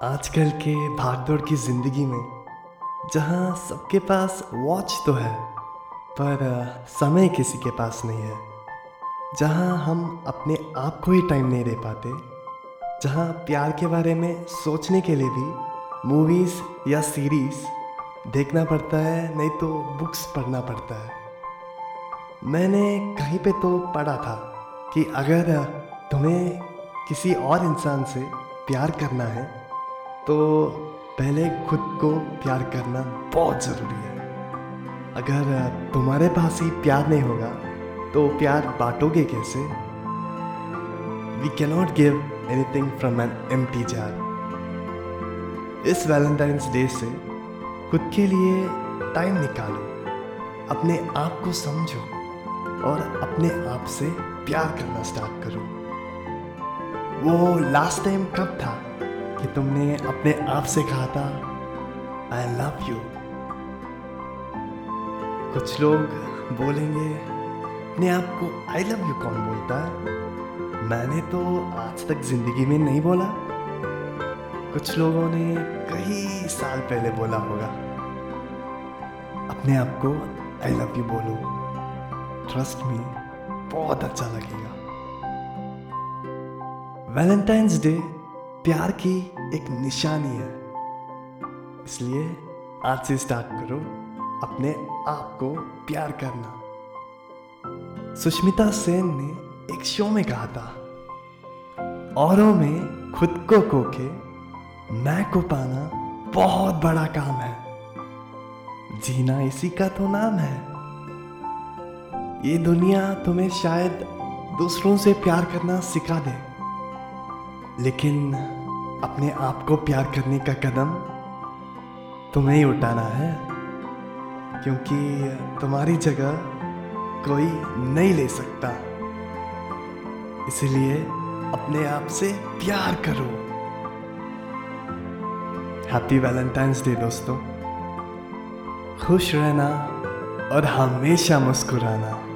आजकल के भागदौड़ की ज़िंदगी में, जहाँ सबके पास वॉच तो है, पर, समय किसी के पास नहीं है। जहाँ हम अपने आप को ही टाइम नहीं दे पाते, जहाँ प्यार के बारे में सोचने के लिए भी मूवीज़ या सीरीज़ देखना पड़ता है, नहीं तो बुक्स पढ़ना पड़ता है। मैंने कहीं पे तो पढ़ा था कि अगर तुम्हें किसी और इंसान से प्यार करना है तो पहले खुद को प्यार करना बहुत ज़रूरी है। अगर तुम्हारे पास ही प्यार नहीं होगा तो प्यार बांटोगे कैसे? We cannot give anything from an empty jar इस वैलेंटाइंस डे से खुद के लिए टाइम निकालो। अपने आप को समझो और अपने आप से प्यार करना स्टार्ट करो। वो लास्ट टाइम कब था? कि तुमने अपने आप से कहा था आई लव यू कुछ लोग बोलेंगे अपने आप को आई लव यू कौन बोलता? है मैंने तो आज तक ज़िंदगी में नहीं बोला। कुछ लोगों ने कई साल पहले बोला होगा, अपने आप को आई लव यू बोलो। ट्रस्ट मी बहुत अच्छा लगेगा. वैलेंटाइंस डे प्यार की एक निशानी है। इसलिए आज से स्टार्ट करो अपने आप को प्यार करना। सुष्मिता सेन ने एक शो में कहा था, औरों में खुद को कोके मैं को पाना बहुत बड़ा काम है। जीना इसी का तो नाम है। ये दुनिया तुम्हें शायद दूसरों से प्यार करना सिखा दे। लेकिन अपने आप को प्यार करने का कदम तुम्हें ही उठाना है, क्योंकि तुम्हारी जगह कोई नहीं ले सकता। इसलिए अपने आप से प्यार करो। हैप्पी वैलेंटाइंस डे दोस्तों। खुश रहना और हमेशा मुस्कुराना।